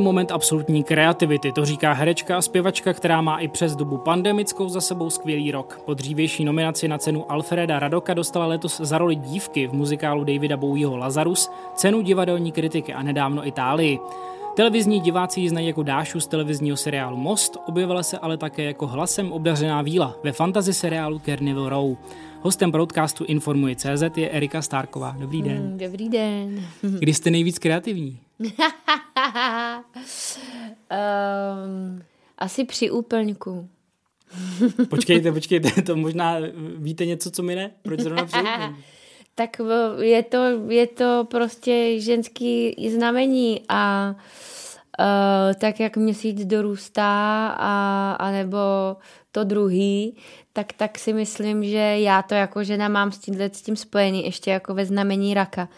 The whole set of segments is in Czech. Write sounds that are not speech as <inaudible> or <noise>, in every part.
je moment absolutní kreativity, to říká herečka a zpěvačka, která má i přes dobu pandemickou za sebou skvělý rok. Po dřívější nominaci na cenu Alfreda Radoka dostala letos za roli dívky v muzikálu Davida Bowieho Lazarus, cenu divadelní kritiky a nedávno Itálii. Televizní diváci ji znají jako Dášu z televizního seriálu Most, objevila se ale také jako hlasem obdařená víla ve fantasy seriálu Carnival Row. Hostem broadcastu Informuje CZ je Erika Stárková. Dobrý den. Mm, dobrý den. Kdy jste nejvíc kreativní? Um, asi při úplňku. <laughs> počkejte, počkejte, to možná víte něco, co mi ne? Proč zrovna při úplňku? <laughs> tak je to, je to prostě ženský znamení a uh, tak jak měsíc dorůstá a, a nebo to druhý, tak, tak si myslím, že já to jako žena mám s tímhle s tím spojený ještě jako ve znamení raka.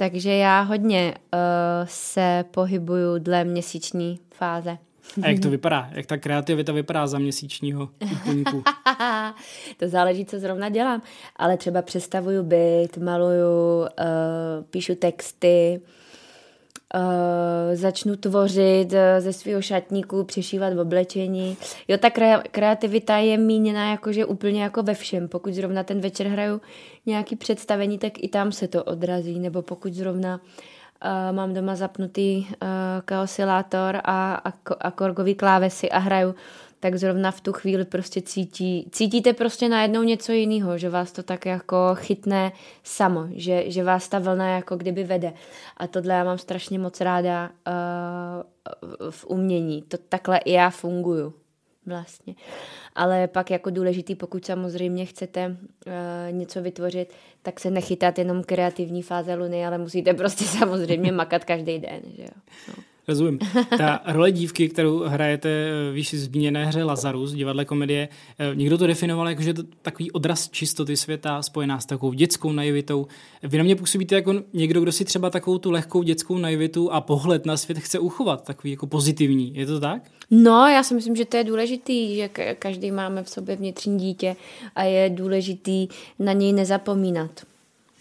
Takže já hodně uh, se pohybuju dle měsíční fáze. A jak to vypadá? Jak ta kreativita vypadá za měsíčního <laughs> to záleží, co zrovna dělám. Ale třeba představuju byt, maluju, uh, píšu texty, uh, začnu tvořit uh, ze svého šatníku, přešívat v oblečení. Jo, ta kre- kreativita je míněna jakože úplně jako ve všem. Pokud zrovna ten večer hraju nějaký představení, tak i tam se to odrazí. Nebo pokud zrovna uh, mám doma zapnutý uh, kaosilátor a, a, a korgový klávesy a hraju, tak zrovna v tu chvíli prostě cítí, cítíte prostě najednou něco jiného, že vás to tak jako chytne samo, že, že vás ta vlna jako kdyby vede. A tohle já mám strašně moc ráda uh, v umění. To takhle i já funguju vlastně. Ale pak jako důležitý, pokud samozřejmě chcete uh, něco vytvořit, tak se nechytat jenom kreativní fáze luny, ale musíte prostě samozřejmě makat každý den. Že jo? No. Rozumím. Ta role dívky, kterou hrajete v výši zmíněné hře Lazarus, divadle komedie, eh, někdo to definoval jako, že to takový odraz čistoty světa spojená s takovou dětskou naivitou. Vy na mě působíte jako někdo, kdo si třeba takovou tu lehkou dětskou naivitu a pohled na svět chce uchovat, takový jako pozitivní. Je to tak? No, já si myslím, že to je důležitý, že každý máme v sobě vnitřní dítě a je důležitý na něj nezapomínat.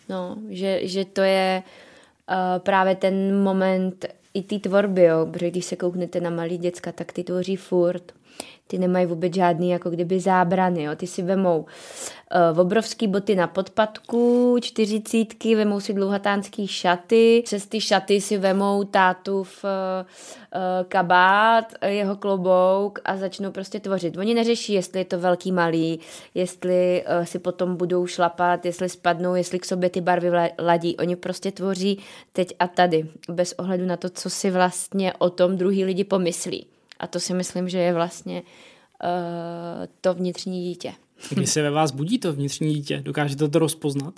No, že, že to je uh, právě ten moment i té tvorby, jo, protože když se kouknete na malý děcka, tak ty tvoří furt. Ty nemají vůbec žádný jako kdyby zábrany, jo. Ty si vemou uh, obrovský boty na podpadku, čtyřicítky, vemou si dlouhatánský šaty, přes ty šaty si vemou tátu v uh, kabát, jeho klobouk a začnou prostě tvořit. Oni neřeší, jestli je to velký, malý, jestli uh, si potom budou šlapat, jestli spadnou, jestli k sobě ty barvy ladí. Oni prostě tvoří teď a tady, bez ohledu na to, co si vlastně o tom druhý lidi pomyslí. A to si myslím, že je vlastně uh, to vnitřní dítě. Kdy se ve vás budí to vnitřní dítě? Dokážete to rozpoznat?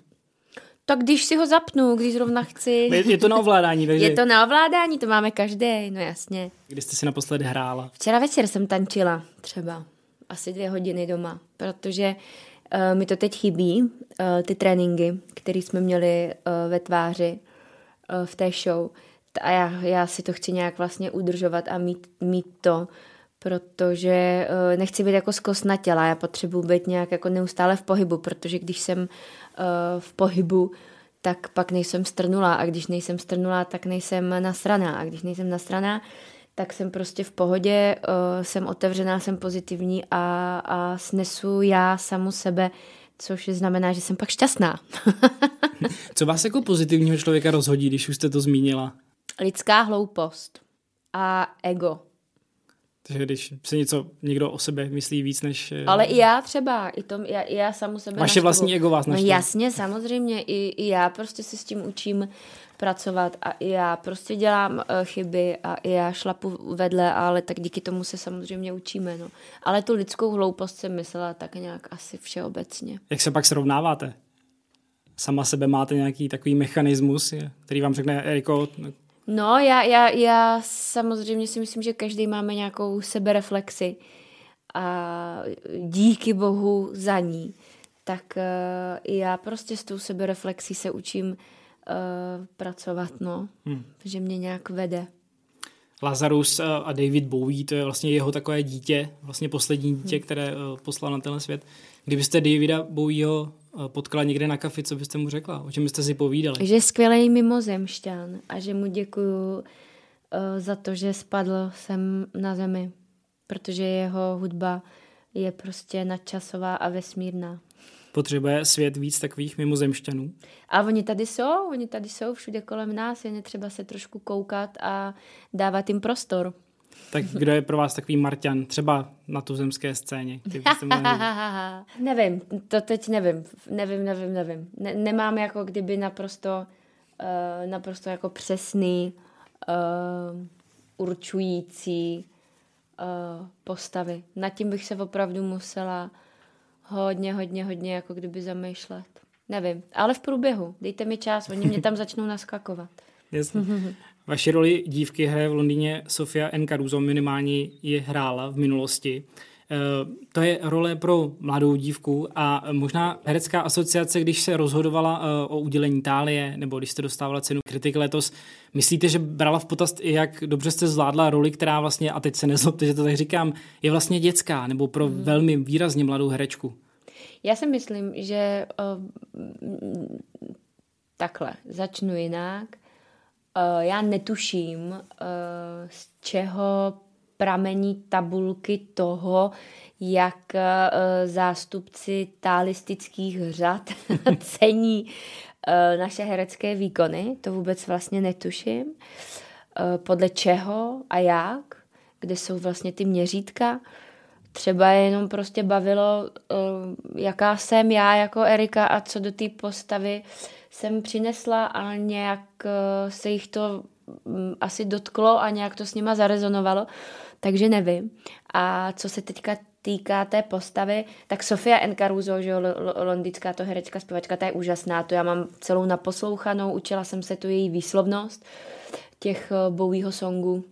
Tak když si ho zapnu, když zrovna chci. <laughs> Je, je to na ovládání, takže... Je to na ovládání, to máme každý, no jasně. Kdy jste si naposledy hrála? Včera večer jsem tančila třeba asi dvě hodiny doma, protože uh, mi to teď chybí, uh, ty tréninky, které jsme měli uh, ve tváři uh, v té show. A já, já si to chci nějak vlastně udržovat a mít, mít to, protože uh, nechci být jako zkos na těla, já potřebuji být nějak jako neustále v pohybu, protože když jsem uh, v pohybu, tak pak nejsem strnulá a když nejsem strnulá, tak nejsem nasraná a když nejsem nasraná, tak jsem prostě v pohodě, uh, jsem otevřená, jsem pozitivní a, a snesu já samu sebe, což znamená, že jsem pak šťastná. <laughs> Co vás jako pozitivního člověka rozhodí, když už jste to zmínila? Lidská hloupost a ego. Takže když se něco někdo o sebe myslí víc než... Eh, Ale i já třeba, i, to, já, i já samu sebe Vaše vlastní ego vás naštve. No jasně, samozřejmě, i, i já prostě si s tím učím pracovat a i já prostě dělám uh, chyby a i já šlapu vedle, ale tak díky tomu se samozřejmě učíme, no. Ale tu lidskou hloupost jsem myslela tak nějak asi všeobecně. Jak se pak srovnáváte? Sama sebe máte nějaký takový mechanismus, který vám řekne, Eriko, No, já, já, já samozřejmě si myslím, že každý máme nějakou sebereflexi a díky bohu za ní. Tak uh, já prostě s tou sebereflexí se učím uh, pracovat, no. Hmm. Že mě nějak vede. Lazarus a David Bowie, to je vlastně jeho takové dítě, vlastně poslední dítě, hmm. které uh, poslal na tenhle svět. Kdybyste Davida Bowieho potkala někde na kafi, co byste mu řekla? O čem byste si povídali? Že je skvělý mimozemšťan a že mu děkuju za to, že spadl sem na zemi, protože jeho hudba je prostě nadčasová a vesmírná. Potřebuje svět víc takových mimozemšťanů? A oni tady jsou, oni tady jsou všude kolem nás, jen třeba se trošku koukat a dávat jim prostor. Tak kdo je pro vás takový Marťan, třeba na tuzemské scéně? <laughs> nevím, to teď nevím, nevím, nevím, nevím. Ne, nemám jako kdyby naprosto, uh, naprosto jako přesný, uh, určující uh, postavy. Nad tím bych se opravdu musela hodně, hodně, hodně jako kdyby zamýšlet. Nevím, ale v průběhu. Dejte mi čas, oni mě tam <laughs> začnou naskakovat. Jasně. <laughs> Vaši roli dívky hraje v Londýně Sofia N. Caruso, minimálně je hrála v minulosti. Eh, to je role pro mladou dívku a možná herecká asociace, když se rozhodovala eh, o udělení Tálie, nebo když jste dostávala cenu kritik letos, myslíte, že brala v potaz, jak dobře jste zvládla roli, která vlastně, a teď se nezlobte, že to tak říkám, je vlastně dětská, nebo pro hmm. velmi výrazně mladou herečku? Já si myslím, že uh, takhle, začnu jinak. Uh, já netuším, uh, z čeho pramení tabulky toho, jak uh, zástupci tálistických řad <laughs> cení uh, naše herecké výkony. To vůbec vlastně netuším. Uh, podle čeho a jak, kde jsou vlastně ty měřítka. Třeba jenom prostě bavilo, jaká jsem já jako Erika a co do té postavy jsem přinesla a nějak se jich to mm, asi dotklo a nějak to s nima zarezonovalo takže nevím. A co se teďka týká té postavy, tak Sofia N. Caruso, že jo, londýnská to herečka, zpěvačka, ta je úžasná, to já mám celou naposlouchanou, učila jsem se tu její výslovnost těch eh, Bowieho songů,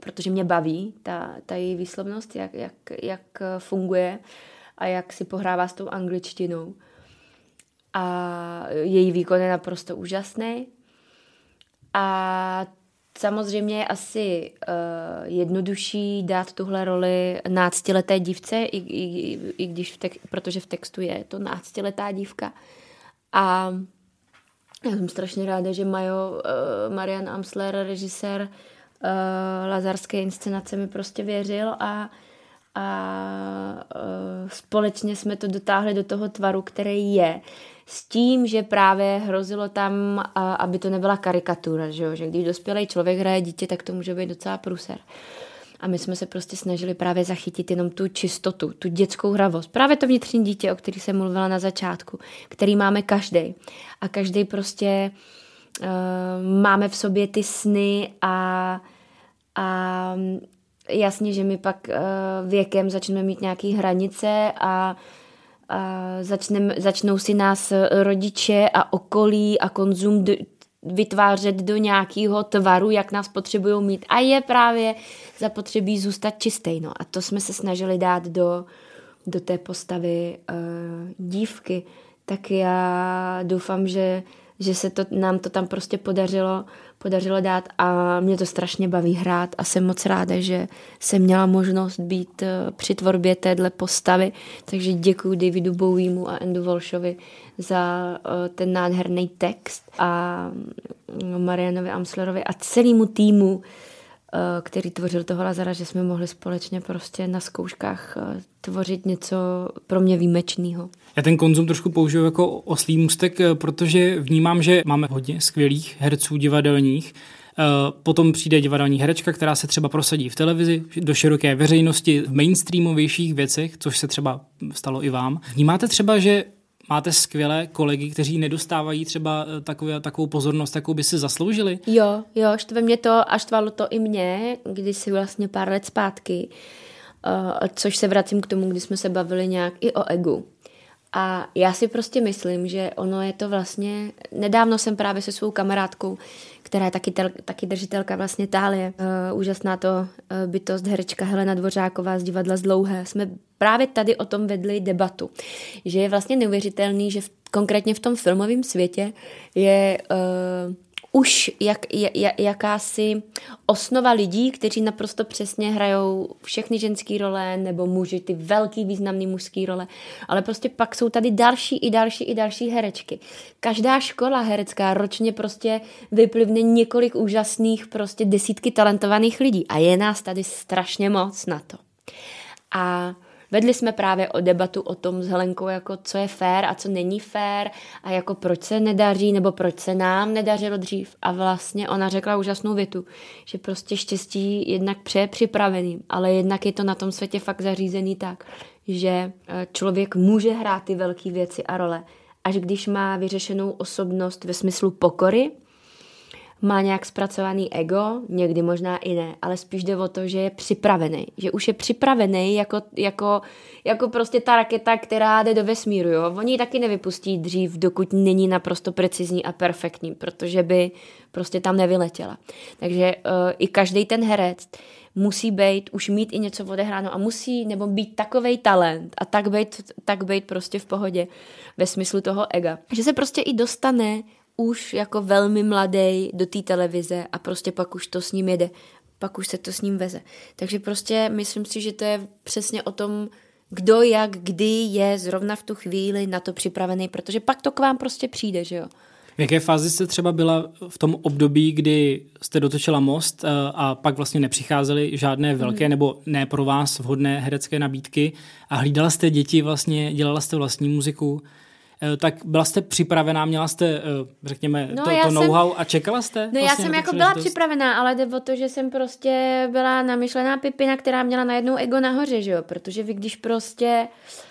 protože mě baví ta, ta její výslovnost, jak, jak, jak eh, funguje a jak si pohrává s tou angličtinou. A její výkon je naprosto úžasný. A Samozřejmě je asi uh, jednodušší dát tuhle roli náctileté dívce, i, i, i když v tek, protože v textu je to náctiletá dívka. A já jsem strašně ráda, že Majo, uh, Marian Amsler, režisér uh, Lazarské inscenace mi prostě věřil a, a uh, společně jsme to dotáhli do toho tvaru, který je s tím, že právě hrozilo tam, aby to nebyla karikatura, že, jo? že když dospělý člověk hraje dítě, tak to může být docela pruser. A my jsme se prostě snažili právě zachytit jenom tu čistotu, tu dětskou hravost. Právě to vnitřní dítě, o který jsem mluvila na začátku, který máme každý. A každý prostě uh, máme v sobě ty sny a, a jasně, že my pak uh, věkem začneme mít nějaké hranice a začnem, začnou si nás rodiče a okolí a konzum do, vytvářet do nějakého tvaru, jak nás potřebují mít. A je právě zapotřebí zůstat čistý. No. A to jsme se snažili dát do, do té postavy uh, dívky. Tak já doufám, že, že se to, nám to tam prostě podařilo podařilo dát a mě to strašně baví hrát a jsem moc ráda, že jsem měla možnost být eh, při tvorbě téhle postavy, takže děkuji Davidu Bowiemu a Andu Walshovi za eh, ten nádherný text a mm, Marianovi Amslerovi a celému týmu, který tvořil toho Lazara, že jsme mohli společně prostě na zkouškách tvořit něco pro mě výjimečného. Já ten konzum trošku použiju jako oslý mustek, eh, protože vnímám, že máme hodně skvělých herců divadelních, eh, Potom přijde divadelní herečka, která se třeba prosadí v televizi, do široké veřejnosti, v mainstreamovějších věcech, což se třeba stalo i vám. Vnímáte třeba, že máte skvělé kolegy, kteří nedostávají třeba eh, takové, takovou pozornost, jakou by si zasloužili? Jo, jo, štve mě to a štvalo to i mě, když si vlastně pár let zpátky, uh, což se vracím k tomu, kdy jsme se bavili nějak i o egu. A já si prostě myslím, že ono je to vlastně... Nedávno jsem právě se svou kamarádkou, která je taky, tel, taky držitelka vlastně tálie, uh, úžasná to uh, bytost herečka Helena Dvořáková z divadla z Dlouhé. Jsme právě tady o tom vedli debatu, že je vlastně neuvěřitelný, že v, konkrétně v tom filmovém světě je uh, už jak, jak, jakási osnova lidí, kteří naprosto přesně hrajou všechny ženské role nebo muži, ty velký významný mužský role, ale prostě pak jsou tady další i další i další herečky. Každá škola herecká ročně prostě vyplivne několik úžasných prostě desítky talentovaných lidí a je nás tady strašně moc na to. A Vedli jsme právě o debatu o tom s Helenkou, jako co je fér a co není fér a jako proč se nedaří nebo proč se nám nedařilo dřív. A vlastně ona řekla úžasnou větu, že prostě štěstí jednak pře připravený, ale jednak je to na tom světě fakt zařízený tak, že eh, člověk může hrát ty velké věci a role, až když má vyřešenou osobnost ve smyslu pokory, má nějak zpracovaný ego, někdy možná i ne, ale spíš jde o to, že je připravený, že už je připravený jako, jako, jako prostě ta raketa, která jde do vesmíru, jo. Oni ji taky nevypustí dřív, dokud není naprosto precizní a perfektní, protože by prostě tam nevyletěla. Takže uh, i každý ten herec musí být, už mít i něco odehráno a musí, nebo být takovej talent a tak být, tak být prostě v pohodě ve smyslu toho ega. Že se prostě i dostane už jako velmi mladý do té televize a prostě pak už to s ním jede, pak už se to s ním veze. Takže prostě myslím si, že to je přesně o tom, kdo jak, kdy je zrovna v tu chvíli na to připravený, protože pak to k vám prostě přijde, že jo. V jaké fázi jste třeba byla v tom období, kdy jste dotočila most eh, a pak vlastně nepřicházely žádné velké mm. nebo ne pro vás vhodné herecké nabídky a hlídala jste děti vlastně, dělala jste vlastní muziku? Eh, tak byla jste připravená, měla jste, eh, řekněme, no, to, to know-how a čekala jste? No vlastně já jsem jako byla připravená, ale jde o to, že jsem prostě byla namyšlená pipina, která měla najednou ego nahoře, že jo, protože vy když prostě uh,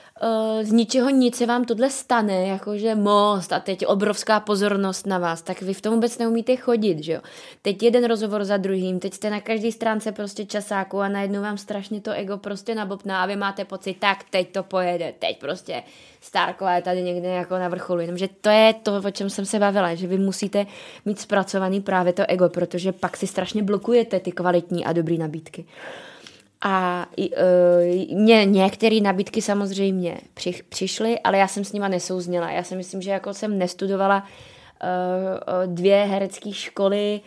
z ničeho nic se vám tohle stane, jakože most a teď obrovská pozornost na vás, tak vy v tom vůbec neumíte chodit, že jo. Teď jeden rozhovor za druhým, teď jste na každé stránce prostě časáku a najednou vám strašně to ego prostě nabopná a vy máte pocit, tak teď to pojede, teď prostě Stárková je tady někde jako na vrcholu, jenomže to je to, o čem jsem se bavila, že vy musíte mít zpracovaný právě to ego, protože pak si strašně blokujete ty kvalitní a dobré nabídky. A uh, mě některé nabídky samozřejmě při, přišly, ale já jsem s nima nesouzněla. Já si myslím, že jako jsem nestudovala uh, dvě herecké školy,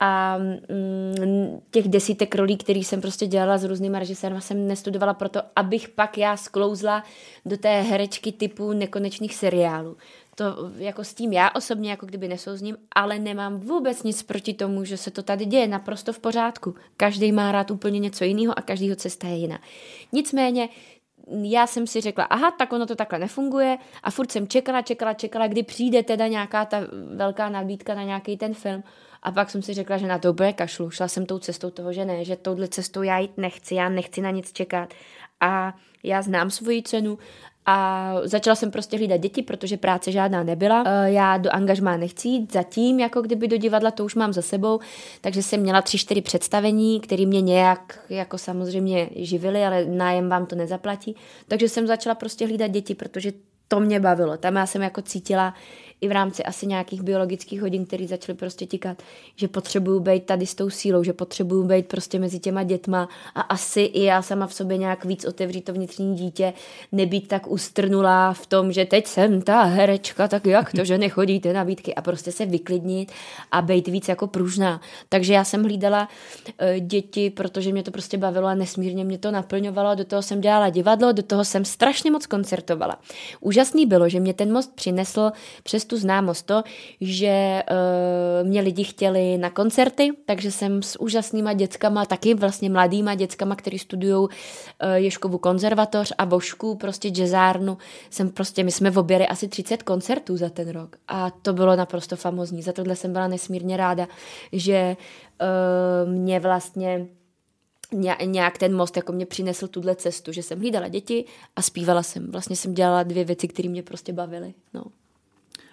a mm, těch desítek rolí, který jsem prostě dělala s různými režisérama, jsem nestudovala proto, abych pak já sklouzla do té herečky typu nekonečných seriálů. To jako s tím já osobně jako kdyby nesouzním, ale nemám vůbec nic proti tomu, že se to tady děje naprosto v pořádku. Každý má rád úplně něco jiného a každýho cesta je jiná. Nicméně já jsem si řekla, aha, tak ono to takhle nefunguje a furt jsem čekala, čekala, čekala, kdy přijde teda nějaká ta velká nabídka na nějaký ten film. A pak jsem si řekla, že na to bude kašlu. Šla jsem tou cestou toho, že ne, že touhle cestou já jít nechci, já nechci na nic čekat. A já znám svoji cenu a začala jsem prostě hlídat děti, protože práce žádná nebyla. E, já do angažmá nechci jít zatím, jako kdyby do divadla, to už mám za sebou, takže jsem měla tři, čtyři představení, které mě nějak jako samozřejmě živily, ale nájem vám to nezaplatí. Takže jsem začala prostě hlídat děti, protože to mě bavilo. Tam já jsem jako cítila, i v rámci asi nějakých biologických hodin, které začaly prostě tikat, že potřebuju být tady s tou sílou, že potřebuju být prostě mezi těma dětma a asi i já sama v sobě nějak víc otevřít to vnitřní dítě, nebýt tak ustrnulá v tom, že teď jsem ta herečka, tak jak to, že nechodíte na výtky a prostě se vyklidnit a být víc jako pružná. Takže já jsem hlídala uh, děti, protože mě to prostě bavilo a nesmírně mě to naplňovalo, do toho jsem dělala divadlo, do toho jsem strašně moc koncertovala. Úžasný bylo, že mě ten most přinesl přes tu známost to, že uh, mě lidi chtěli na koncerty, takže jsem s úžasnýma dětskama, taky vlastně mladýma dětskama, který studují uh, Ješkovu konzervatoř a Božku, prostě jazzárnu, jsem prostě, my jsme objeli asi 30 koncertů za ten rok a to bylo naprosto famozní. Za tohle jsem byla nesmírně ráda, že uh, mě vlastně nějak ten most jako mě přinesl tuhle cestu, že jsem hlídala děti a zpívala jsem. Vlastně jsem dělala dvě věci, které mě prostě bavily. No.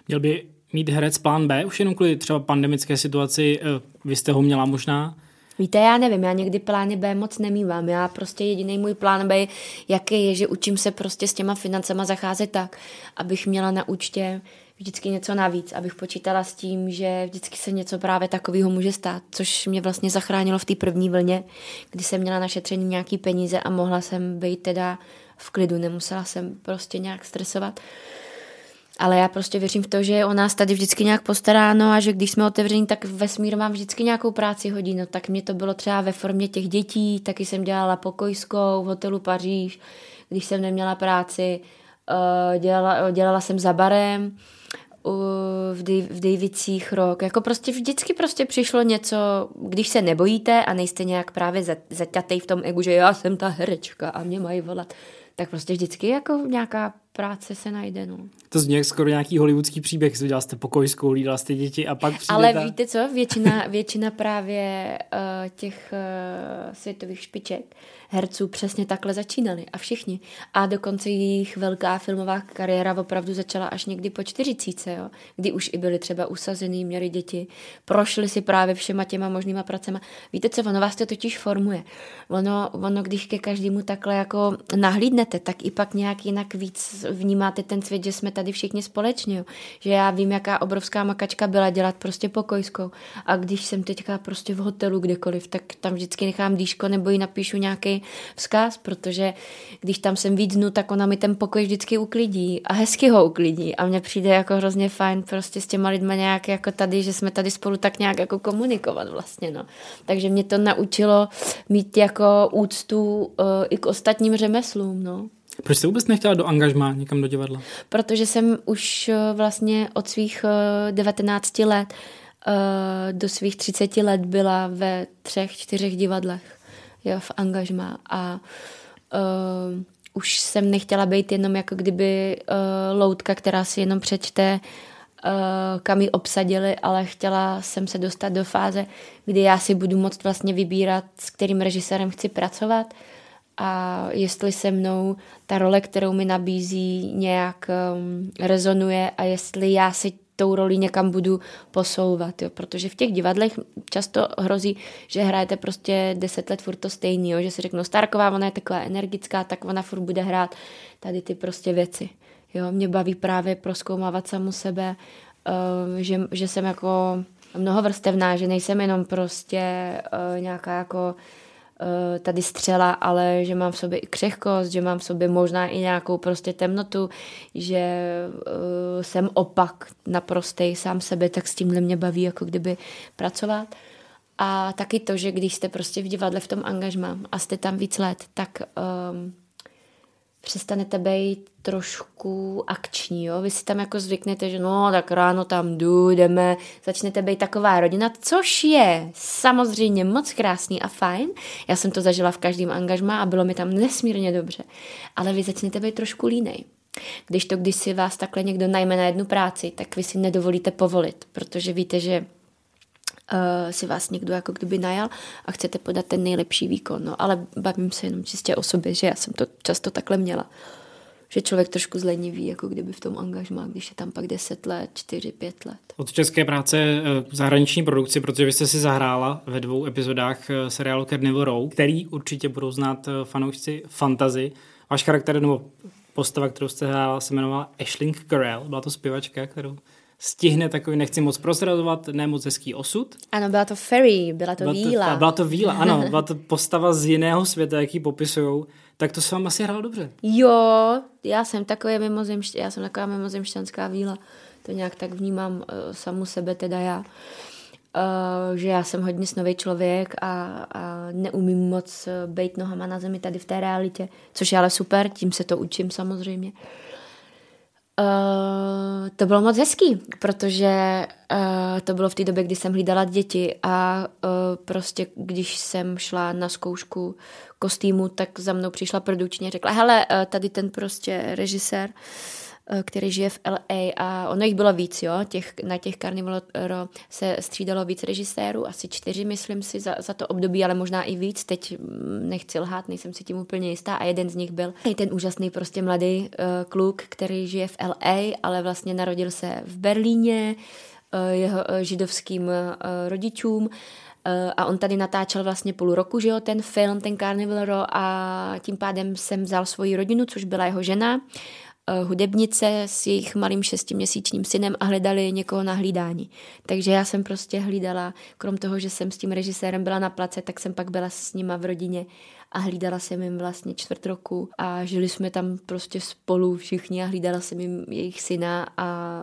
Měl by mít herec plán B, už jenom kvůli třeba pandemické situaci, eh, vy jste ho měla možná? Víte, já nevím, já někdy plány B moc nemývám. Já prostě jediný můj plán B, jaký je, že učím se prostě s těma financema zacházet tak, abych měla na účtě vždycky něco navíc, abych počítala s tím, že vždycky se něco právě takového může stát, což mě vlastně zachránilo v té první vlně, kdy jsem měla našetření nějaký peníze a mohla jsem být teda v klidu, nemusela jsem prostě nějak stresovat. Ale já prostě věřím v to, že je o nás tady vždycky nějak postaráno a že když jsme otevření, tak vesmír vám vždycky nějakou práci hodí. No tak mě to bylo třeba ve formě těch dětí, taky jsem dělala pokojskou v hotelu Paříž, když jsem neměla práci, uh, dělala, dělala jsem za barem, v, Dej- rok. Jako prostě vždycky prostě přišlo něco, když se nebojíte a nejste nějak právě zaťatej v tom egu, že já jsem ta herečka a mě mají volat, tak prostě vždycky jako nějaká práce se najde. No. To zní jak skoro nějaký hollywoodský příběh, že dělal jste pokojskou, lídala jste děti a pak přijde Ale ta... víte co, většina, většina právě uh, těch uh, světových špiček herců přesně takhle začínali a všichni. A dokonce jejich velká filmová kariéra opravdu začala až někdy po čtyřicíce, jo? kdy už i byli třeba usazený, měli děti, prošli si právě všema těma možnýma pracema. Víte co, ono vás to totiž formuje. Ono, ono když ke každému takhle jako nahlídnete, tak i pak nějak jinak víc vnímáte ten svět, že jsme tady všichni společně. Jo? Že já vím, jaká obrovská makačka byla dělat prostě pokojskou. A když jsem teďka prostě v hotelu kdekoliv, tak tam vždycky nechám dýško nebo ji napíšu nějaký vzkaz, protože když tam jsem víc dnu, tak ona mi ten pokoj vždycky uklidí a hezky ho uklidí a mně přijde jako hrozně fajn prostě s těma lidma nějak jako tady, že jsme tady spolu tak nějak jako komunikovat vlastně, no. Takže mě to naučilo mít jako úctu uh, i k ostatním řemeslům, no. Proč jste vůbec nechtěla do angažmá někam do divadla? Protože jsem už uh, vlastně od svých uh, 19 let uh, do svých 30 let byla ve třech, čtyřech divadlech jo, v angažmá a uh, už jsem nechtěla být jenom jako kdyby uh, loutka, která si jenom přečte, uh, kam ji obsadili, ale chtěla jsem se dostat do fáze, kdy já si budu moct vlastně vybírat, s kterým režisérem chci pracovat a jestli se mnou ta role, kterou mi nabízí, nějak um, rezonuje a jestli já si tou roli někam budu posouvat, jo, protože v těch divadlech často hrozí, že hrajete prostě deset let furt to stejný, jo, že si řeknou, Starková, ona je taková energická, tak ona furt bude hrát tady ty prostě věci. Jo, mě baví právě proskoumávat samu sebe, uh, že, že jsem jako mnohovrstevná, že nejsem jenom prostě uh, nějaká jako Eh, tady střela, ale že mám v sobě i křehkost, že mám v sobě možná i nějakou prostě temnotu, že uh, jsem opak naprostej sám sebe, tak s tímhle mě baví jako kdyby pracovat. A taky to, že když jste prostě v divadle v tom angažmá a jste tam víc let, tak um, přestanete být trošku akční, jo? Vy si tam jako zvyknete, že no, tak ráno tam jdu, jdeme, začnete být taková rodina, což je samozřejmě moc krásný a fajn. Já jsem to zažila v každém angažmá a bylo mi tam nesmírně dobře. Ale vy začnete být trošku línej. Když to, když si vás takhle někdo najme na jednu práci, tak vy si nedovolíte povolit, protože víte, že uh, si vás někdo jako kdyby najal a chcete podat ten nejlepší výkon. No, ale bavím se jenom čistě o sobě, že já jsem to často takhle měla. Že člověk trošku zlenivý, jako kdyby v tom angažmá, když je tam pak 10 let, 4, 5 let. Od české práce eh, zahraniční produkci, protože vy jste si zahrála ve dvou epizodách eh, seriálu Carnival Row, který určitě budou znát fanoušci fantazy. Váš charakter nebo postava, kterou jste hrála, se jmenovala Ashling Carell. Byla to zpěvačka, kterou stihne takový, nechci moc prozrazovat, ne moc hezký osud. Ano, byla to Fairy, byla to byla víla. To, byla to víla, ano, <laughs> byla to postava z jiného světa, jaký popisují. Tak to se vám asi hrálo dobře. Jo, já jsem takový mimozemšť, já jsem taková mimozemšťanská víla. To nějak tak vnímám uh, samu sebe, teda já. Uh, že já jsem hodně snový člověk a, a neumím moc eh, být nohama na zemi tady v té realitě, což je ale super, tím se to učím samozřejmě. Uh, Uh, to bylo moc hezký, protože uh, to bylo v té době, kdy jsem hlídala děti a uh, prostě když jsem šla na zkoušku kostýmu, tak za mnou přišla produkčně a řekla, hele, uh, tady ten prostě režisér. uh, který žije v LA a ono jich bylo víc, jo, těch, na těch Carnival se střídalo víc režisérů, asi čtyři, myslím si, za, za to období, ale možná i víc, teď mm, nechci lhát, nejsem si tím úplně jistá. A jeden z nich byl ten úžasný prostě mladý uh, kluk, který žije v LA, ale vlastně narodil se v Berlíně, uh, jeho uh, židovským uh, rodičům, a on tady natáčel vlastně půl roku, že jo, ten film, ten Carnival Row a tím pádem jsem vzal svoji rodinu, což byla jeho žena hudebnice s jejich malým šestiměsíčním synem a hledali někoho na hlídání. Takže já jsem prostě hlídala, krom toho, že jsem s tím režisérem byla na place, tak jsem pak byla s nima v rodině a hlídala jsem jim vlastně čtvrt roku a žili jsme tam prostě spolu všichni a hlídala jsem jim jejich syna a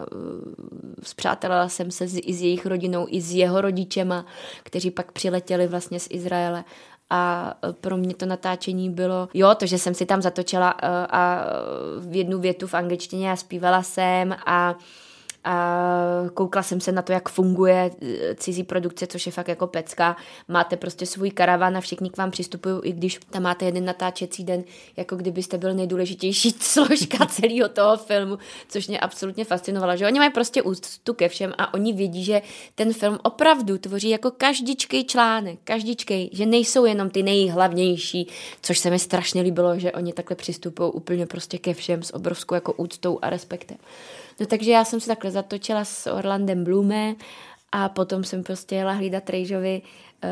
zpřátelala jsem se i s jejich rodinou, i s jeho rodičema, kteří pak přiletěli vlastně z Izraele a pro mě to natáčení bylo, jo, to, že jsem si tam zatočila a v jednu větu v angličtině a zpívala jsem a koukla jsem se na to, jak funguje eh, cizí produkce, což je fakt jako pecka. Máte prostě svůj karavan a všichni k vám přistupují, i když tam máte jeden natáčecí den, jako kdybyste byl nejdůležitější <laughs> složka celého toho filmu, což mě absolutně fascinovalo, že oni mají prostě úctu ke všem a oni vědí, že ten film opravdu tvoří jako každičkej článek, každičkej, že nejsou jenom ty nejhlavnější, což se mi strašně líbilo, že oni takhle přistupují úplně prostě ke všem s obrovskou jako úctou a respektem. No takže já jsem se takhle zatočila s Orlandem Blume a potom jsem prostě jela hlídat Rejžovi uh,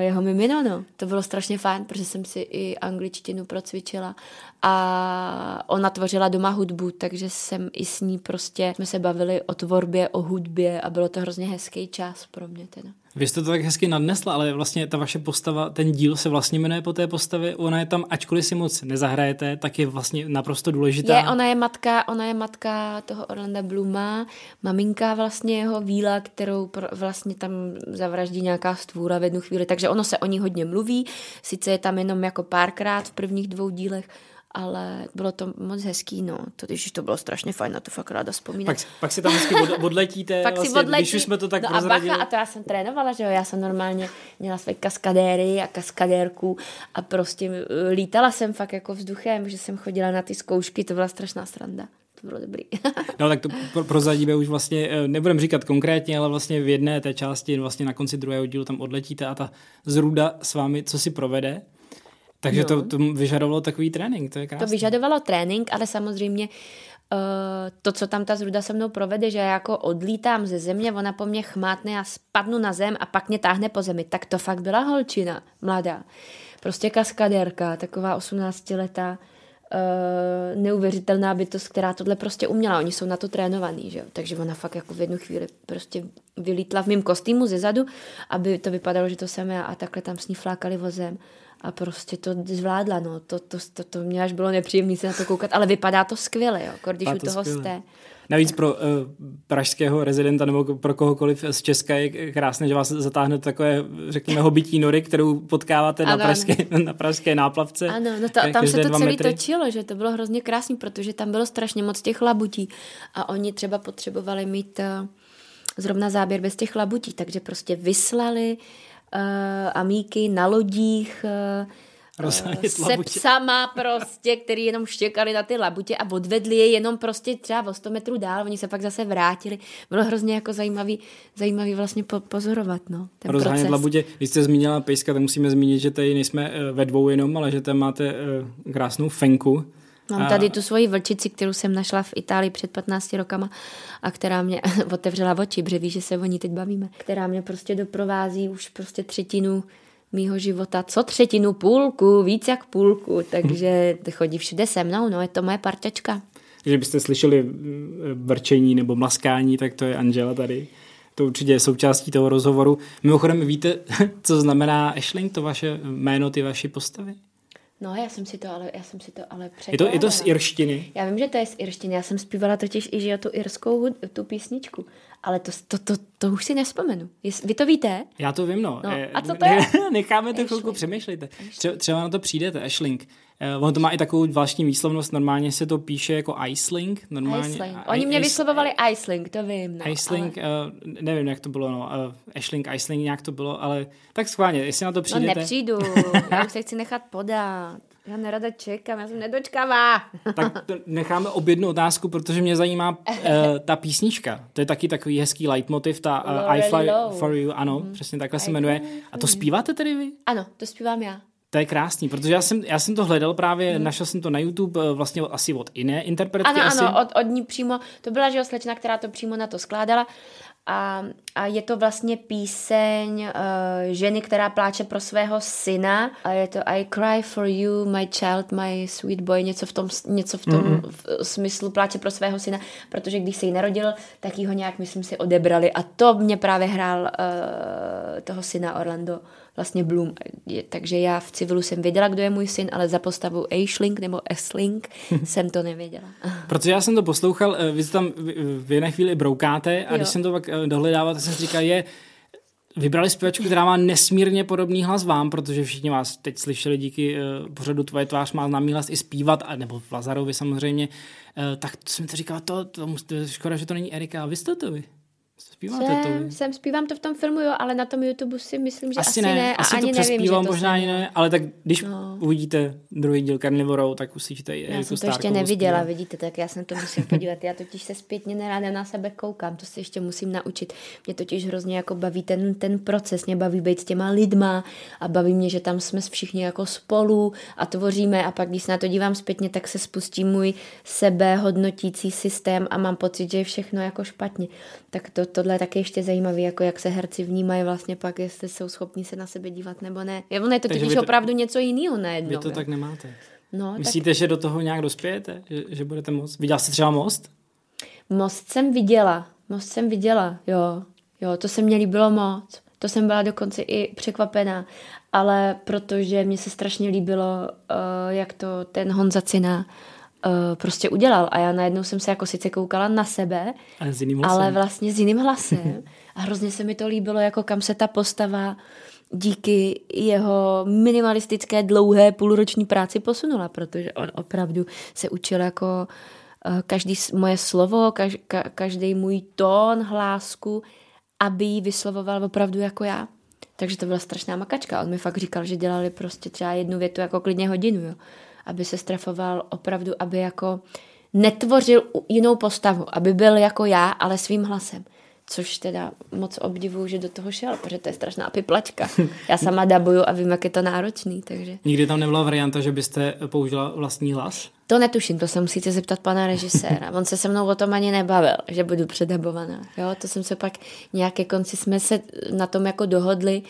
jeho mimino, no. To bylo strašně fajn, protože jsem si i angličtinu procvičila a ona tvořila doma hudbu, takže jsem i s ní prostě, jsme se bavili o tvorbě, o hudbě a bylo to hrozně hezký čas pro mě teda. Vy jste to tak hezky nadnesla, ale vlastně ta vaše postava, ten díl se vlastně jmenuje po té postavě, ona je tam, ačkoliv si moc nezahrajete, tak je vlastně naprosto důležitá. Je, ona je matka, ona je matka toho Orlanda Bluma, maminka vlastně jeho víla, kterou vlastně tam zavraždí nějaká stvůra v jednu chvíli, takže ono se o ní hodně mluví, sice je tam jenom jako párkrát v prvních dvou dílech, ale bylo to moc hezký, no. To, když to bylo strašně fajn, na to fakt ráda vzpomínat. Pak, pak si tam hezky od, <laughs> odletíte, pak vlastně, si odletí, když už jsme to tak no a bacha, a to já jsem trénovala, že jo, já jsem normálně měla své kaskadéry a kaskadérku a prostě eh, lítala jsem fakt jako vzduchem, že jsem chodila na ty zkoušky, to byla strašná sranda to bylo dobrý. <laughs> no tak to pro, prozadíme už vlastně, eh, nebudem říkat konkrétně, ale vlastně v jedné té části, vlastně na konci druhého dílu tam odletíte a ta zruda s vámi, co si provede, takže no. to, to vyžadovalo takový trénink, to je krásné. To vyžadovalo trénink, ale samozřejmě uh, to, co tam ta zruda se mnou provede, že já jako odlítám ze země, ona po mně chmátne a spadnu na zem a pak mě táhne po zemi. Tak to fakt byla holčina, mladá. Prostě kaskadérka, taková 18 letá, uh, neuvěřitelná bytost, která tohle prostě uměla. Oni jsou na to trénovaní, že jo? Takže ona fakt jako v jednu chvíli prostě vylítla v mém kostýmu ze zadu, aby to vypadalo, že to jsem já a takhle tam s ní flákali vozem a prostě to zvládla, no. To, to, to, to mě až bylo nepříjemné se na to koukat, ale vypadá to skvěle, jo, jako když u toho skvěle. jste. Navíc pro uh, pražského rezidenta nebo pro kohokoliv z Česka je krásné, že vás zatáhne takové, řekněme, hobití nory, kterou potkáváte ano, na, pražské, <laughs> na pražské náplavce. Ano, no to, tam se to celé metry. točilo, že to bylo hrozně krásné, protože tam bylo strašně moc těch labutí a oni třeba potřebovali mít uh, zrovna záběr bez těch labutí, takže prostě vyslali uh, uh, amíky na lodích, uh, se psama prostě, který jenom štěkali na ty labutě a odvedli je jenom prostě třeba o 100 metrů dál, oni se pak zase vrátili. Bylo hrozně jako zajímavý, zajímavý vlastně po, pozorovat, no, ten Rozhánět proces. labutě. Když jste zmínila pejska, tak musíme zmínit, že tady nejsme ve dvou jenom, ale že tam máte krásnou fenku, Mám tady tu svoji vlčici, kterou jsem našla v Itálii před 15 rokama a která mě <laughs> otevřela oči, protože ví, že se o ní teď bavíme, která mě prostě doprovází už prostě třetinu mýho života, co třetinu, půlku, víc jak půlku, takže chodí všude se mnou, no je to moje parťačka. Když byste slyšeli vrčení nebo mlaskání, tak to je Angela tady. To určitě je součástí toho rozhovoru. Mimochodem, víte, <laughs> co znamená Ashling, to vaše jméno, ty vaše postavy? No, já jsem si to ale, já jsem si to ale Je to, je to z irštiny? Já vím, že to je z irštiny. Já jsem zpívala totiž i, že tu irskou tu písničku. Ale to, to, to, to už si nespomenu. Vy to víte? Já to vím, no. no eh, a co to je? <laughs> Necháme to chvilku přemýšlejte. Třeba, třeba na to přijdete, Ashling. Uh, ono to má i takovou zvláštní výslovnost, normálně se to píše jako Iceling. Normálně, Iceling. Oni mě vyslovovali Iceling, to vím. No, Iceling, ale... uh, nevím, jak to bylo, no. Uh, Ashling, Iceling, nějak to bylo, ale tak schválně, jestli na to no, přijdete. No nepřijdu, <laughs> já už se chci nechat podat. Já nerada čekám, já jsem nedočkavá. <laughs> tak necháme ob jednu otázku, protože mě zajímá uh, ta písnička. To je taky takový hezký leitmotiv, ta uh, I Fly low. For You, ano, mm-hmm. přesně takhle I se jmenuje. A to zpíváte tedy vy? Ano, to zpívám já. To je krásný, protože já jsem, já jsem to hledal právě, hmm. našel jsem to na YouTube eh, vlastně asi od jiné interpretky. Ano, asi. ano, od, od ní přímo, to byla že slečna, která to přímo na to skládala a, a je to vlastně píseň uh, ženy, která pláče pro svého syna a je to I cry for you, my child, my sweet boy, něco v tom, něco v tom mm-hmm. v smyslu pláče pro svého syna, protože když se jí narodil, tak jí ho nějak, myslím si, odebrali a to mě právě hrál uh, toho syna Orlando vlastně Bloom. Takže já v civilu jsem věděla, kdo je můj syn, ale za postavu Aishling nebo Esling <laughs> jsem to nevěděla. Protože já jsem to poslouchal, eh, vy tam v jedné chvíli broukáte a jo. když jsem to pak eh, dohledával, tak jsem si říkal, je, Vybrali zpěvačku, která má nesmírně podobný hlas vám, protože všichni vás teď slyšeli díky uh, pořadu Tvoje tvář má známý hlas i zpívat, a, nebo v Lazarovi samozřejmě, uh, tak jsem to říkal, to, to, to, škoda, že to není Erika, a to. Zpíváte jsem, to? Jsem, zpívám to v tom filmu, jo, ale na tom YouTube si myslím, že asi, asi ne, ne asi a to ani nevím, že to možná ani ne, ale tak když no. uvidíte druhý díl Carnivorou, tak uslyšíte Já jsem to ještě neviděla, zpívat. vidíte, tak já jsem to musím podívat. Já totiž se zpětně neráda na sebe koukám, to si ještě musím naučit. Mě totiž hrozně jako baví ten, ten proces, mě baví být s těma lidma a baví mě, že tam jsme všichni jako spolu a tvoříme a pak, když se na to dívám zpětně, tak se spustí můj sebehodnotící systém a mám pocit, že je všechno jako špatně. Tak to, tohle je taky ještě zajímavé, jako jak se herci vnímají vlastně pak, jestli jsou schopní se na sebe dívat nebo ne. Je, ono je to totiž to, opravdu něco jiného najednou. Vy to jo? tak nemáte. No, Myslíte, tak... že do toho nějak dospějete? Že, že budete moc? Viděla jste třeba Most? Most jsem viděla. Most jsem viděla, jo. Jo, to se mně líbilo moc. To jsem byla dokonce i překvapená. Ale protože mě se strašně líbilo, uh, jak to ten Honza Cina uh, prostě udělal. A já najednou jsem se jako sice koukala na sebe, ale, s jiným ale vlastně s jiným hlasem. <laughs> a hrozně se mi to líbilo, jako kam se ta postava díky jeho minimalistické dlouhé půlroční práci posunula, protože on opravdu se učil jako uh, každý moje slovo, kaž, ka, každý můj tón, hlásku, aby ji vyslovoval opravdu jako já. Takže to byla strašná makačka. On mi fakt říkal, že dělali prostě třeba jednu větu jako klidně hodinu. Jo aby se strefoval opravdu, aby jako netvořil jinou postavu, aby byl jako já, ale svým hlasem. Což teda moc obdivuju, že do toho šel, protože to je strašná piplačka. <laughs> Já sama dabuju a vím, jak je to náročný, takže... Nikdy tam nebyla varianta, že byste použila vlastní hlas? To netuším, to se musíte zeptat pana režiséra. On se se mnou o tom ani nebavil, že budu předabovaná. Jo, to jsem se pak nějaké konci jsme se na tom jako dohodli,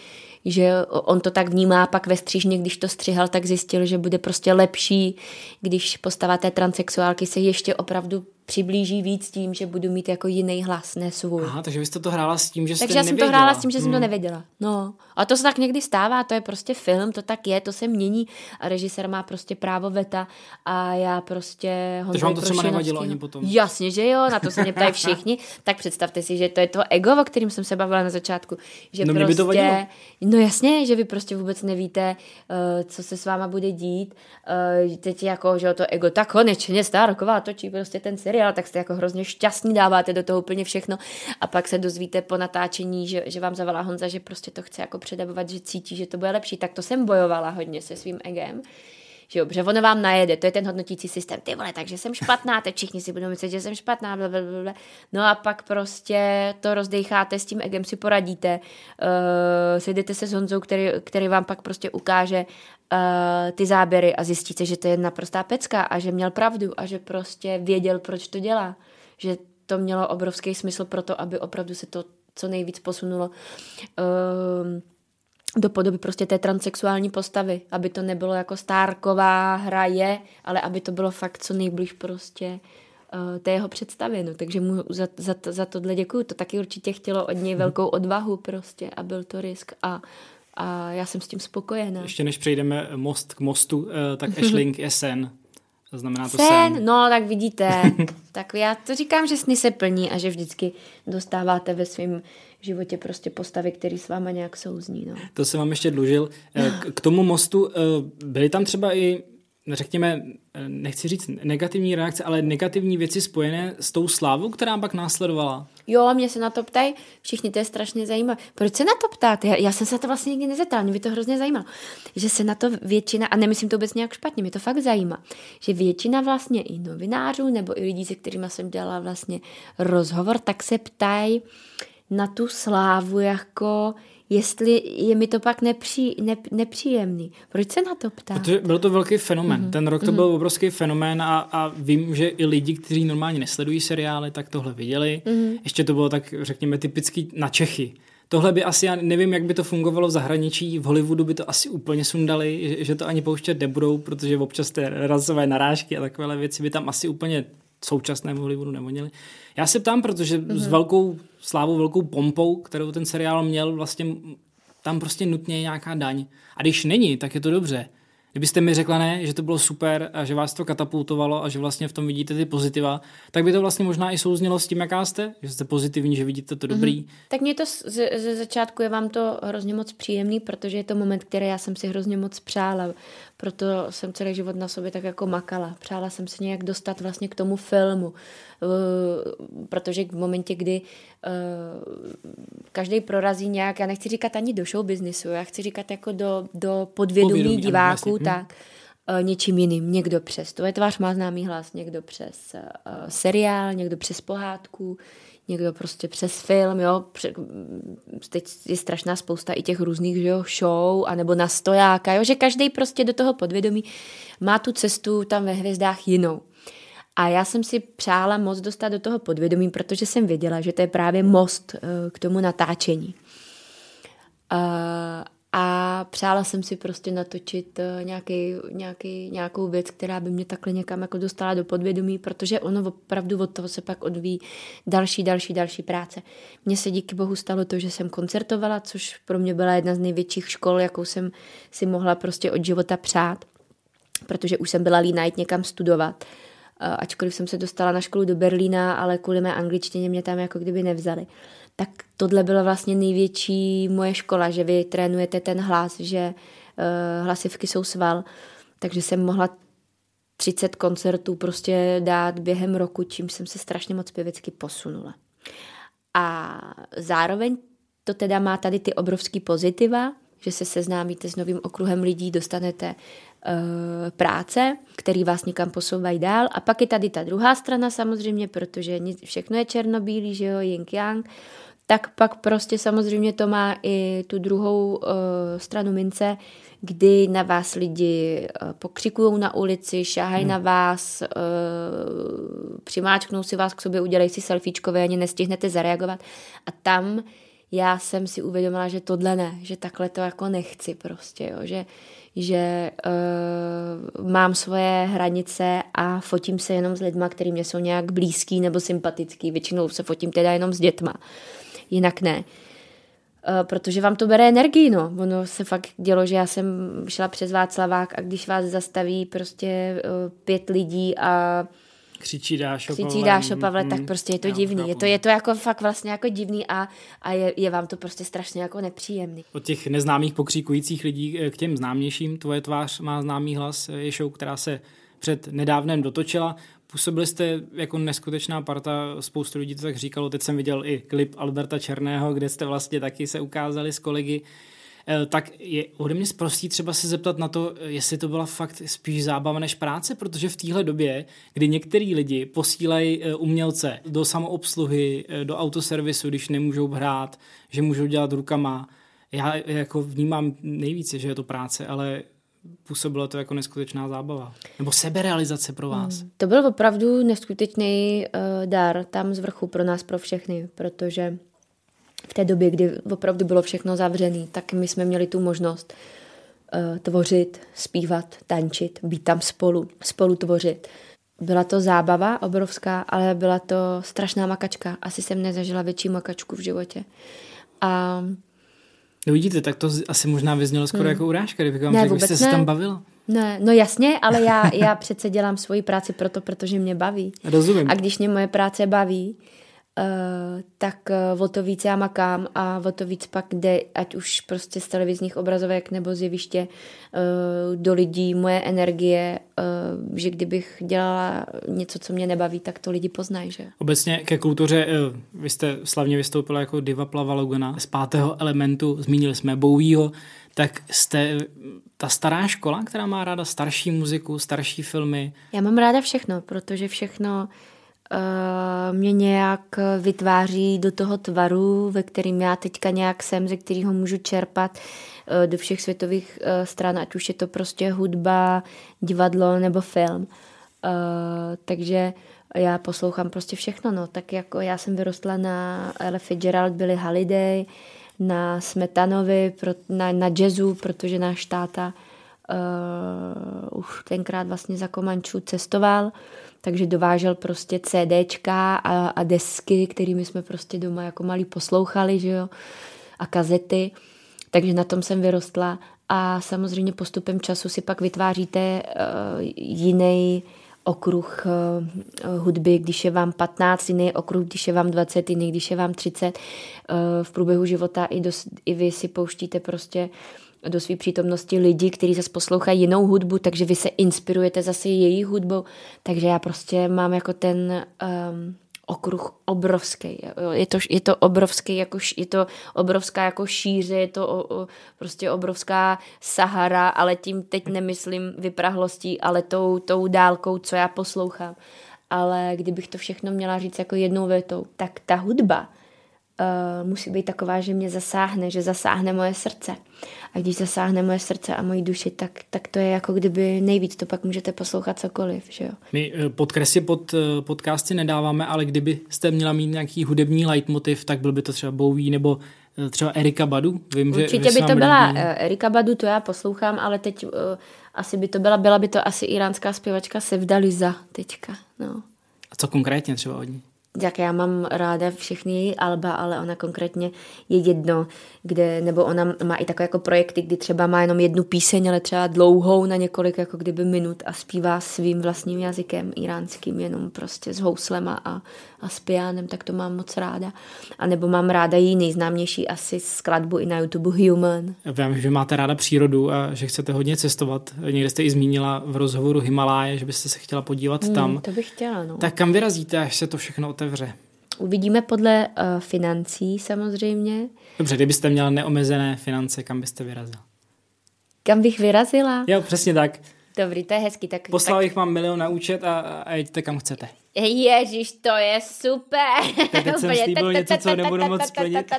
že on to tak vnímá, pak ve střížně, když to střihal, tak zjistil, že bude prostě lepší, když postava té transexuálky se ještě opravdu přiblíží víc tím, že budu mít jako jiný hlas, ne svůj. Aha, takže vy jste to hrála s tím, že jste Takže já jsem to hrála s tím, že hmm. jsem to hmm. nevěděla. No. A to se tak někdy stává, to je prostě film, to tak je, to se mění a režisér má prostě právo veta a já prostě... Takže vám to třeba nevadilo ani potom? Jasně, že jo, na to se mě ptají <laughs> všichni. tak představte si, že to je to ego, o kterým jsem se bavila na začátku. Že no prostě, by to vadilo. No jasně, že vy prostě vůbec nevíte, uh, co se s váma bude dít. Uh, teď jako, že to ego, tak konečně Stárková točí prostě ten seriál tak jste jako hrozně šťastný, dáváte do toho úplně všechno a pak se dozvíte po natáčení, že, že vám zavolá Honza, že prostě to chce jako předabovat, že cítí, že to bude lepší. Tak to jsem bojovala hodně se svým egem že jo, ono vám najede, to je ten hodnotící systém, ty vole, takže jsem špatná, teď všichni si budou myslet, že jsem špatná, blablabla. no a pak prostě to rozdecháte, s tím egem si poradíte, uh, sejdete se s Honzou, který, který vám pak prostě ukáže uh, ty záběry a zjistíte, že to je naprostá pecka a že měl pravdu a že prostě věděl, proč to dělá, že to mělo obrovský smysl pro to, aby opravdu se to co nejvíc posunulo. Uh, do podoby prostě té transexuální postavy, aby to nebylo jako stárková hra je, ale aby to bylo fakt co nejblíž prostě uh, té jeho představě, no, takže mu za, za, za tohle děkuju, to taky určitě chtělo od něj velkou odvahu prostě a byl to risk a a já jsem s tím spokojená. Ještě než přejdeme most k mostu, eh, tak Ashling je sen. Znamená to sen. sen. No, tak vidíte. <laughs> tak já to říkám, že sny se plní a že vždycky dostáváte ve svém životě prostě postavy, které s váma nějak souzní. No. To jsem vám ještě dlužil. Eh, k tomu mostu eh, byly tam třeba i řekněme, nechci říct negativní reakce, ale negativní věci spojené s tou slávou, která pak následovala? Jo, mě se na to ptají, všichni, to je strašně zajímavé. Proč se na to ptáte? Já, já jsem se to vlastně nikdy nezeptala, mě by to hrozně zajímalo. Že se na to většina, a nemyslím to vůbec nějak špatně, mě to fakt zajímá, že většina vlastně i novinářů nebo i lidí, se kterými jsem dělala vlastně rozhovor, tak se ptají, na tu slávu jako jestli je mi to pak nepří, ne, nepříjemný. Proč se na to ptá? Protože byl to velký fenomén. Mm-hmm. Ten rok to mm-hmm. byl obrovský fenomén a, a vím, že i lidi, kteří normálně nesledují seriály, tak tohle viděli. Mm-hmm. Ještě to bylo tak, řekněme, typický na Čechy. Tohle by asi, já nevím, jak by to fungovalo v zahraničí, v Hollywoodu by to asi úplně sundali, že to ani pouštět nebudou, protože občas ty rasové narážky a takovéhle věci by tam asi úplně současném Hollywoodu nevonili. Já se ptám, protože mm-hmm. s mhm. velkou slávou, velkou pompou, kterou ten seriál měl, vlastně tam prostě nutně je nějaká daň. A když není, tak je to dobře. Kdybyste mi řekla ne, že to bylo super a že vás to katapultovalo a že vlastně v tom vidíte ty pozitiva, tak by to vlastně možná i souznělo s tím, jaká jste, že jste pozitivní, že vidíte to dobrý. Mm-hmm. Tak mě to ze, ze začátku je vám to hrozně moc příjemný, protože je to moment, který já jsem si hrozně moc přála. Proto jsem celý život na sobě tak jako makala. Přála jsem se nějak dostat vlastně k tomu filmu, protože v momentě, kdy eh, každý prorazí nějak, já nechci říkat ani do show businessu, já chci říkat jako do, do podvědomí, podvědomí diváků, vlastně. tak hm. něčím jiným. Někdo přes Tvoje tvář má známý hlas, někdo přes uh, seriál, někdo přes pohádku, někdo prostě přes film, jo. Teď je strašná spousta i těch různých, že jo, show, anebo na stojáka, jo, že každý prostě do toho podvědomí má tu cestu tam ve hvězdách jinou. A já jsem si přála moc dostat do toho podvědomí, protože jsem věděla, že to je právě most uh, k tomu natáčení. Uh, a přála jsem si prostě natočit nějaký, nějaký, nějakou věc, která by mě takhle někam jako dostala do podvědomí, protože ono opravdu od toho se pak odvíjí další, další, další práce. Mně se díky bohu stalo to, že jsem koncertovala, což pro mě byla jedna z největších škol, jakou jsem si mohla prostě od života přát, protože už jsem byla líná jít někam studovat. Uh, ačkoliv jsem se dostala na školu do Berlína, ale kvůli mé angličtině mě tam jako kdyby nevzali tak tohle byla vlastně největší moje škola, že vy trénujete ten hlas, že uh, hlasivky jsou sval, takže jsem mohla 30 koncertů prostě dát během roku, čím jsem se strašně moc pěvecky posunula. A zároveň to teda má tady ty obrovský pozitiva, že se seznámíte s novým okruhem lidí, dostanete práce, který vás někam posouvají dál. A pak je tady ta druhá strana samozřejmě, protože všechno je černobílý, že jo, yin yang tak pak prostě samozřejmě to má i tu druhou uh, stranu mince, kdy na vás lidi uh, pokřikují na ulici, šáhají hmm. na vás, uh, přimáčknou si vás k sobě, udělají si selfiečkové, ani nestihnete zareagovat. A tam já jsem si uvědomila, že tohle ne, že takhle to jako nechci prostě, jo, že, že uh, mám svoje hranice a fotím se jenom s lidma, který mě jsou nějak blízký nebo sympatický. Většinou se fotím teda jenom s dětma. Jinak ne. Uh, protože vám to bere energii, no. Ono se fakt dělo, že já jsem šla přes Václavák a když vás zastaví prostě uh, pět lidí a křičí Dášo křičí Pavle, Dášo Pavle mm, tak prostě je to divný. Je to, je to jako fakt vlastně jako divný a, a je, je vám to prostě strašně jako nepříjemný. Od těch neznámých pokříkujících lidí eh, k těm známějším, tvoje tvář má známý hlas, je show, která se před nedávnem dotočila. Působili jste jako neskutečná parta, spoustu lidí to tak říkalo, teď jsem viděl i klip Alberta Černého, kde jste vlastně taky se ukázali s kolegy. Eh, tak je ode mě zprostý třeba se zeptat na to, jestli to byla fakt spíš zábava než práce, protože v téhle době, kdy některý lidi posílají eh, umělce do samoobsluhy, eh, do autoservisu, když nemůžou hrát, že můžou dělat rukama, já jako vnímám nejvíce, že je to práce, ale působilo to jako neskutečná zábava. Nebo seberealizace pro vás. Hmm. To byl opravdu neskutečný uh, dar tam z vrchu pro nás, pro všechny, protože v té době, kdy opravdu bylo všechno zavřené, tak my jsme měli tu možnost uh, tvořit, zpívat, tančit, být tam spolu, spolu tvořit. Byla to zábava obrovská, ale byla to strašná makačka. Asi jsem nezažila větší makačku v životě. A No vidíte, tak to asi možná vyznělo skoro hmm. jako urážka, kdybych vám ne, řekl, jste ne. se tam bavila. Ne, no jasně, ale já, já přece dělám svoji práci proto, protože mě baví. <laughs> Rozumím. A když mě moje práce baví, Uh, tak uh, o to víc já makám a o to víc pak jde, ať už prostě z televizních obrazovek nebo z jeviště uh, do lidí moje energie, že kdybych dělala něco, co mě nebaví, tak to lidi poznají, že? Obecně ke kultuře, vy jste slavně vystoupila jako diva Plava Logana z pátého elementu, zmínili jsme Bowieho, tak jste ta stará škola, která má ráda starší muziku, starší filmy? Já mám ráda všechno, protože všechno mě nějak vytváří do toho tvaru, ve kterým já teďka nějak jsem, ze kterého můžu čerpat uh, do všech světových uh, stran, ať už je to prostě hudba, divadlo nebo film. Takže já poslouchám prostě všechno, no. Tak jako já jsem vyrostla na Ella Fitzgerald, Billy Holiday, na Smetanovi, na, na jazzu, protože náš táta uh, už tenkrát vlastně za Komančů cestoval, takže dovážel prostě CDčka a, a desky, kterými jsme prostě doma jako malí poslouchali, že jo, a kazety. Takže na tom jsem vyrostla a samozřejmě postupem času si pak vytváříte uh, jiný okruh uh, hudby, když je vám 15, jiný okruh, když je vám 20, jiný, když je vám 30. Uh, v průběhu života i, dos, i vy si pouštíte prostě do své přítomnosti lidi, kteří zase poslouchají jinou hudbu, takže vy se inspirujete zase jejich hudbou, takže já prostě mám jako ten um, okruh obrovský. Je to, je to obrovský, jako, je to obrovská jako šíře, je to o, o, prostě obrovská Sahara, ale tím teď nemyslím vyprahlostí, ale tou, tou dálkou, co já poslouchám. Ale kdybych to všechno měla říct jako jednou větou, tak ta hudba uh, musí být taková, že mě zasáhne, že zasáhne moje srdce. A když zasáhne moje srdce a moji duši, tak, tak to je jako kdyby nejvíc, to pak můžete poslouchat cokoliv. Že jo? My eh, podkresy pod uh, podcasty nedáváme, ale kdyby jste měla mít nějaký hudební leitmotiv, tak byl by to třeba Bowie nebo třeba Erika Badu? Vím, Určitě že by to byla líbí. Erika Badu, to já poslouchám, ale teď uh, asi by to byla, byla by to asi iránská zpěvačka Sevdaliza teďka. No. A co konkrétně třeba od ní? Jak já mám ráda všechny její alba, ale ona konkrétně je jedno, kde, nebo ona má i takové jako projekty, kdy třeba má jenom jednu píseň, ale třeba dlouhou na několik jako kdyby minut a zpívá svým vlastním jazykem iránským, jenom prostě s houslema a, a s pianem, tak to mám moc ráda. A nebo mám ráda její nejznámější asi skladbu i na YouTube Human. Já vím, že máte ráda přírodu a že chcete hodně cestovat. Někde jste i zmínila v rozhovoru Himaláje, že byste se chtěla podívat hmm, tam. To bych chtěla, no. Tak kam vyrazíte, až se to všechno otevře? Uvidíme podle uh, financí samozřejmě. Dobře, kdybyste měla neomezené finance, kam byste vyrazila? Kam bych vyrazila? Jo, přesně tak. Dobrý, to je hezký. Tak, Poslal tak... jich mám milion na účet a, a jeďte kam chcete. Ježíš, to je super. <laughs> Teď jsem slíbil něco, co nebudu moc splnit.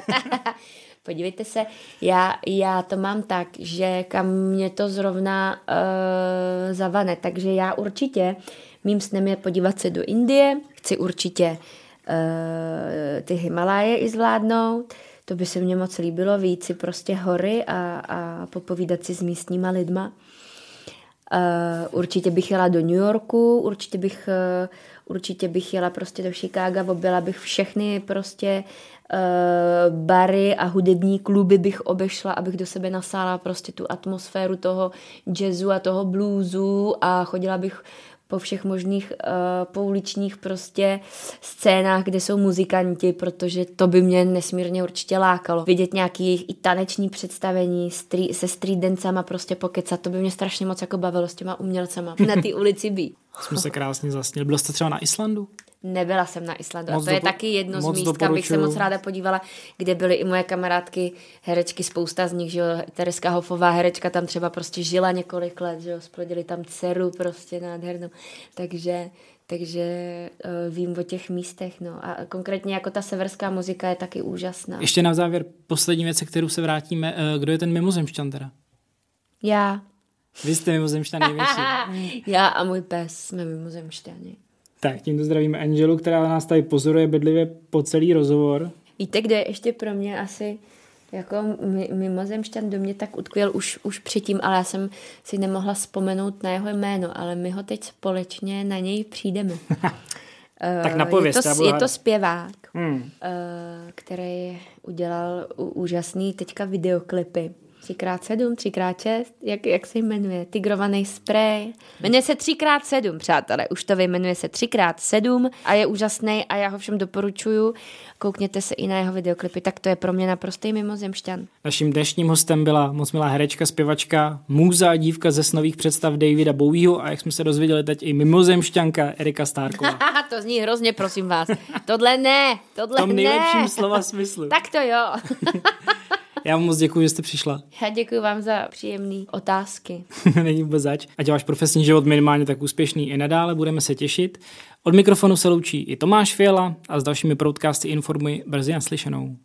<laughs> Podívejte se, já, já to mám tak, že kam mě to zrovna uh, zavane, takže já určitě, mým snem je podívat se do Indie, chci určitě uh, ty Himaláje i zvládnout, to by se mně moc líbilo, víc si prostě hory a, a popovídat si s místníma lidma. Uh, určitě bych jela do New Yorku, určitě bych, uh, určitě bych jela prostě do Chicaga, objela bych všechny prostě uh, bary a hudební kluby bych obešla, abych do sebe nasála prostě tu atmosféru toho jazzu a toho bluesu a chodila bych po všech možných uh, pouličních prostě scénách, kde jsou muzikanti, protože to by mě nesmírně určitě lákalo. Vidět nějaký i taneční představení street, se street dancema prostě pokecat, to by mě strašně moc jako bavilo s těma umělcema na té <laughs> ulici být. Jsme se krásně zasnili. Byl jste třeba na Islandu? Nebyla jsem na Islandu moc a to je taky jedno z míst, kam bych se moc ráda podívala, kde byly i moje kamarádky, herečky, spousta z nich, že jo, Tereska Hofová herečka tam třeba prostě žila několik let, že jo, splodili tam dceru prostě nádhernou, takže takže uh, vím o těch místech, no. A konkrétně jako ta severská muzika je taky úžasná. Ještě na závěr poslední věc, kterou se vrátíme. Uh, kdo je ten mimozemšťan teda? Já. Vy jste mimozemšťan největší. <laughs> Já a můj pes jsme mimozemšťani. Tak, tímto zdravíme Angelu, která nás tady pozoruje bedlivě po celý rozhovor. Víte, kde je ještě pro mě asi jako mimozemšťan do mě tak utkvěl už, už předtím, ale já jsem si nemohla vzpomenout na jeho jméno, ale my ho teď společně na něj přijdeme. <laughs> tak napověst, je to, je to zpěvák, hmm. Eh, který udělal úžasný teďka videoklipy 3x7, 3x6, jak, jak se jmenuje, tigrovaný spray. Jmenuje se 3x7, přátelé, už to vyjmenuje se 3x7 a je úžasný a já ho všem doporučuju. Koukněte se i na jeho videoklipy, tak to je pro mě naprostý mimozemšťan. Naším dnešním hostem byla moc milá herečka, zpěvačka, můza a dívka ze snových představ Davida Bowieho a jak jsme se dozvěděli teď i mimozemšťanka Erika Stárková. <laughs> to zní hrozně, prosím vás. Tohle ne, tohle v tom nejlepším slova smyslu. tak to jo. <laughs> Já vám moc děkuji, že jste přišla. Já děkuji vám za příjemné otázky. <laughs> Není vůbec zač. Ať váš profesní život minimálně tak úspěšný i nadále, budeme se těšit. Od mikrofonu se loučí i Tomáš Fiala a s dalšími broadcasty informuji brzy naslyšenou.